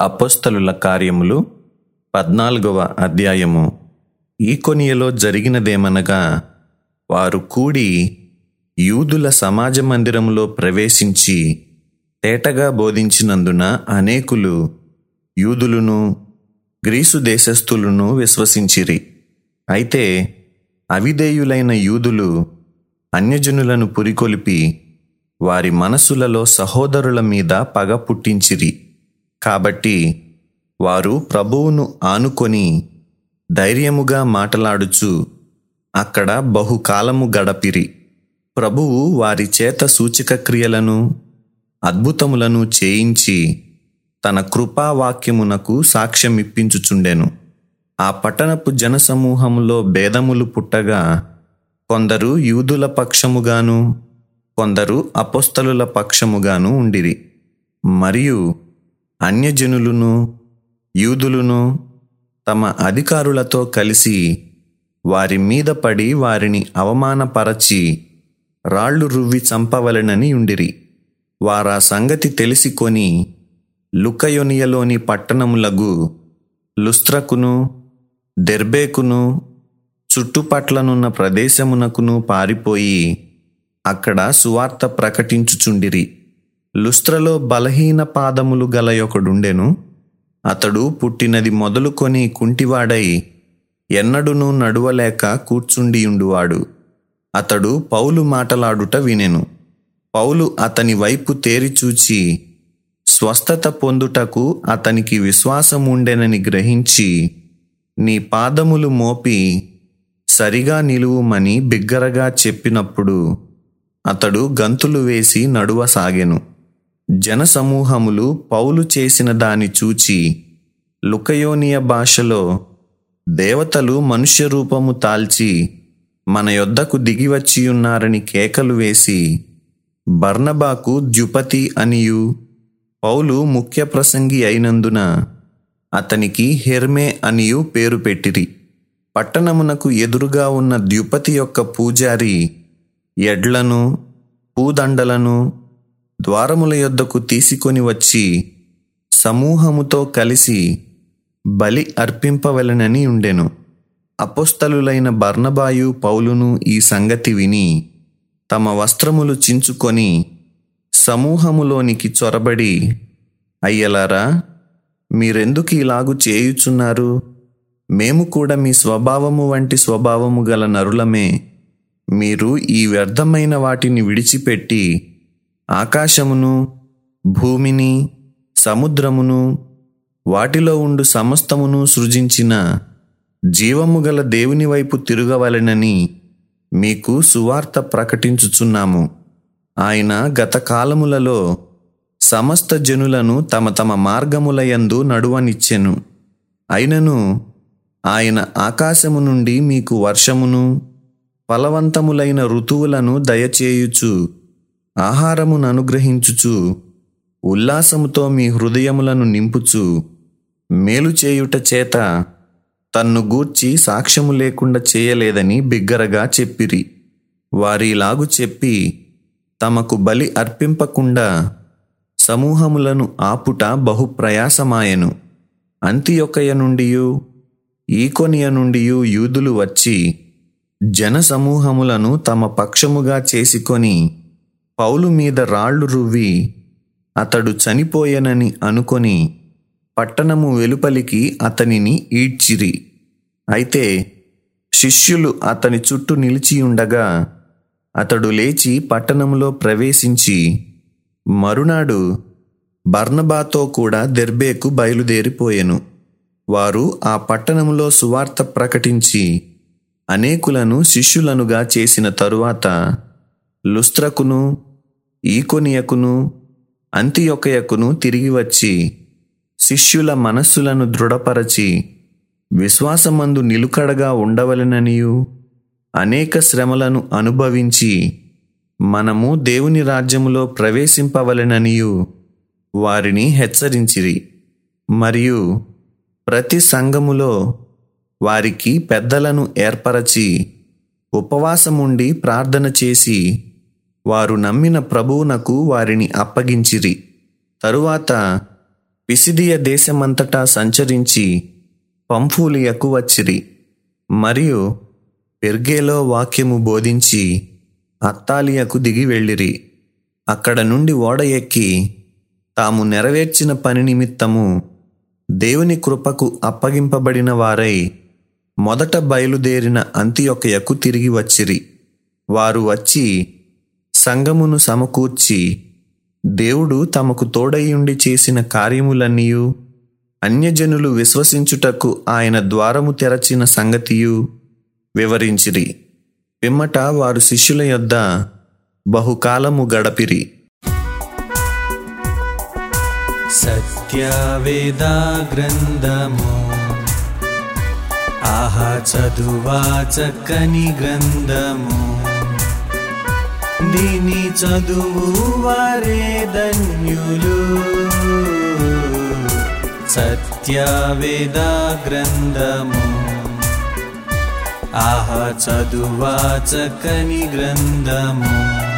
అపోస్తలుల కార్యములు పద్నాలుగవ అధ్యాయము. ఈ కొనియలో జరిగినదేమనగా వారు కూడి యూదుల సమాజ మందిరములో ప్రవేశించి తేటగా బోధించినందున అనేకులు యూదులను గ్రీసు దేశస్థులను విశ్వసించిరి. అయితే అవిధేయులైన యూదులు అన్యజనులను పురికొలిపి వారి మనసులలో సహోదరుల మీద పగ పుట్టించిరి. కాబట్టి వారు ప్రభువును ఆనుకొని ధైర్యముగా మాటలాడుచు అక్కడ బహుకాలము గడపిరి. ప్రభువు వారి చేత సూచక క్రియలను అద్భుతములను చేయించి తన కృపావాక్యమునకు సాక్ష్యమిప్పించుచుండెను. ఆ పట్టణపు జనసమూహములో భేదములు పుట్టగా కొందరు యూదుల పక్షముగాను కొందరు అపోస్తలుల పక్షముగాను ఉండిరి. మరియు అన్యజనులను యూదులను తమ అధికారులతో కలిసి వారి మీద పడి వారిని అవమానపరచి రాళ్ళు రువ్వి చంపవలెనని ఉండిరి. వారా సంగతి తెలిసికొని లుకయొనియలోని పట్టణములగు లుస్త్రకును దెర్బేకును చుట్టుపట్లనున్న ప్రదేశమునకును పారిపోయి అక్కడ సువార్త ప్రకటించుచుండిరి. లుస్త్రలో బలహీన పాదములు గల ఒకడుండెను. అతడు పుట్టినది మొదలుకొని కుంటివాడై ఎన్నడునూ నడువలేక కూర్చుండియుండువాడు. అతడు పౌలు మాటలాడుట వినెను. పౌలు అతని వైపు తేరిచూచి స్వస్థత పొందుటకు అతనికి విశ్వాసముండెనని గ్రహించి నీ పాదములు మోపి సరిగా నిలువుమని బిగ్గరగా చెప్పినప్పుడు అతడు గంతులు వేసి నడువసాగెను. జనసమూహములు పౌలు చేసిన దాని చూచి లుకయోనియ భాషలో దేవతలు మనుష్య రూపము తాల్చి మన యొద్దకు దిగివచ్చియున్నారని కేకలు వేసి బర్నబాకు ద్యుపతి అనియు పౌలు ముఖ్య ప్రసంగి అయినందున అతనికి హెర్మే అనియు పేరు పెట్టిరి. పట్టణమునకు ఎదురుగా ఉన్న ద్యుపతి యొక్క పూజారి ఎడ్లను పూదండలను ద్వారముల యొద్దకు తీసుకొని వచ్చి సమూహముతో కలిసి బలి అర్పింపవలెనని ఉండెను. అపోస్తలులైన బర్ణబాయు పౌలును ఈ సంగతి విని తమ వస్త్రములు చించుకొని సమూహములోనికి చొరబడి అయ్యలారా మీరెందుకు ఇలాగు చేయుచున్నారు? మేము కూడా మీ స్వభావము వంటి స్వభావము గల నరులమే. మీరు ఈ వ్యర్థమైన వాటిని విడిచిపెట్టి ఆకాశమును భూమిని సముద్రమును వాటిలో ఉండు సమస్తమును సృజించిన జీవము గల దేవుని వైపు తిరగవలెనని మీకు సువార్త ప్రకటించుచున్నాము. ఆయన గత కాలములలో సమస్త జనులను తమ తమ మార్గములయందు నడువనిచ్చెను. అయినను ఆయన ఆకాశము నుండి మీకు వర్షమును ఫలవంతములైన ఋతువులను దయచేయుచు ఆహారమును అనుగ్రహించుచు ఉల్లాసముతో మీ హృదయములను నింపుచు మేలు చేయుట చేత తన్ను గూర్చి సాక్ష్యము లేకుండా చేయలేదని బిగ్గరగా చెప్పిరి. వారిలాగు చెప్పి తమకు బలి అర్పింపకుండా సమూహములను ఆపుట బహు ప్రయాసమాయెను అంతియొకయ నుండియు ఈకొనియ నుండియు యూదులు వచ్చి జనసమూహములను తమ పక్షముగా చేసుకొని పౌలు మీద రాళ్ళు రువ్వి అతడు చనిపోయెనని అనుకొని పట్టణము వెలుపలికి అతనిని ఈడ్చిరి. అయితే శిష్యులు అతని చుట్టూ నిలిచియుండగా అతడు లేచి పట్టణంలో ప్రవేశించి మరునాడు బర్నబాతో కూడా దెర్బేకు బయలుదేరిపోయెను. వారు ఆ పట్టణంలో సువార్త ప్రకటించి అనేకులను శిష్యులనుగా చేసిన తరువాత లుస్త్రకును ఈకొనియకును అంతియొకయకును తిరిగి వచ్చి శిష్యుల మనస్సులను దృఢపరచి విశ్వాసమందు నిలుకడగా ఉండవలెననియు. అనేక శ్రమలను అనుభవించి మనము దేవుని రాజ్యములో ప్రవేశింపవలెననియు. వారిని హెచ్చరించిరి. మరియు ప్రతి సంఘములో వారికి పెద్దలను ఏర్పరచి ఉపవాసముండి ప్రార్థన చేసి వారు నమ్మిన ప్రభువునకు వారిని అప్పగించిరి. తరువాత పిసిదియ దేశమంతటా సంచరించి పంఫూలియకు వచ్చిరి. మరియు పెర్గేలో వాక్యము బోధించి అత్తాలియకు దిగి వెళ్ళిరి. అక్కడ నుండి ఓడ ఎక్కి తాము నెరవేర్చిన పని నిమిత్తము దేవుని కృపకు అప్పగింపబడిన వారై మొదట బయలుదేరిన అంత్యొకయకు తిరిగి వచ్చిరి. వారు వచ్చి సంగమును సమకూర్చి దేవుడు తమకు తోడయ్యుండి చేసిన కార్యములన్నీయు అన్యజనులు విశ్వసించుటకు ఆయన ద్వారము తెరచిన సంగతియు వివరించిరి. పిమ్మట వారు శిష్యుల యొద్ద బహుకాలము గడపిరి. సత్యవేదా గ్రంథము ఆహా చదువా చక్కని గ్రంథము దీని చదువు వరే ధన్యులు. సత్యవేద గ్రంథము. ఆహ చదువాచకని గ్రంథము.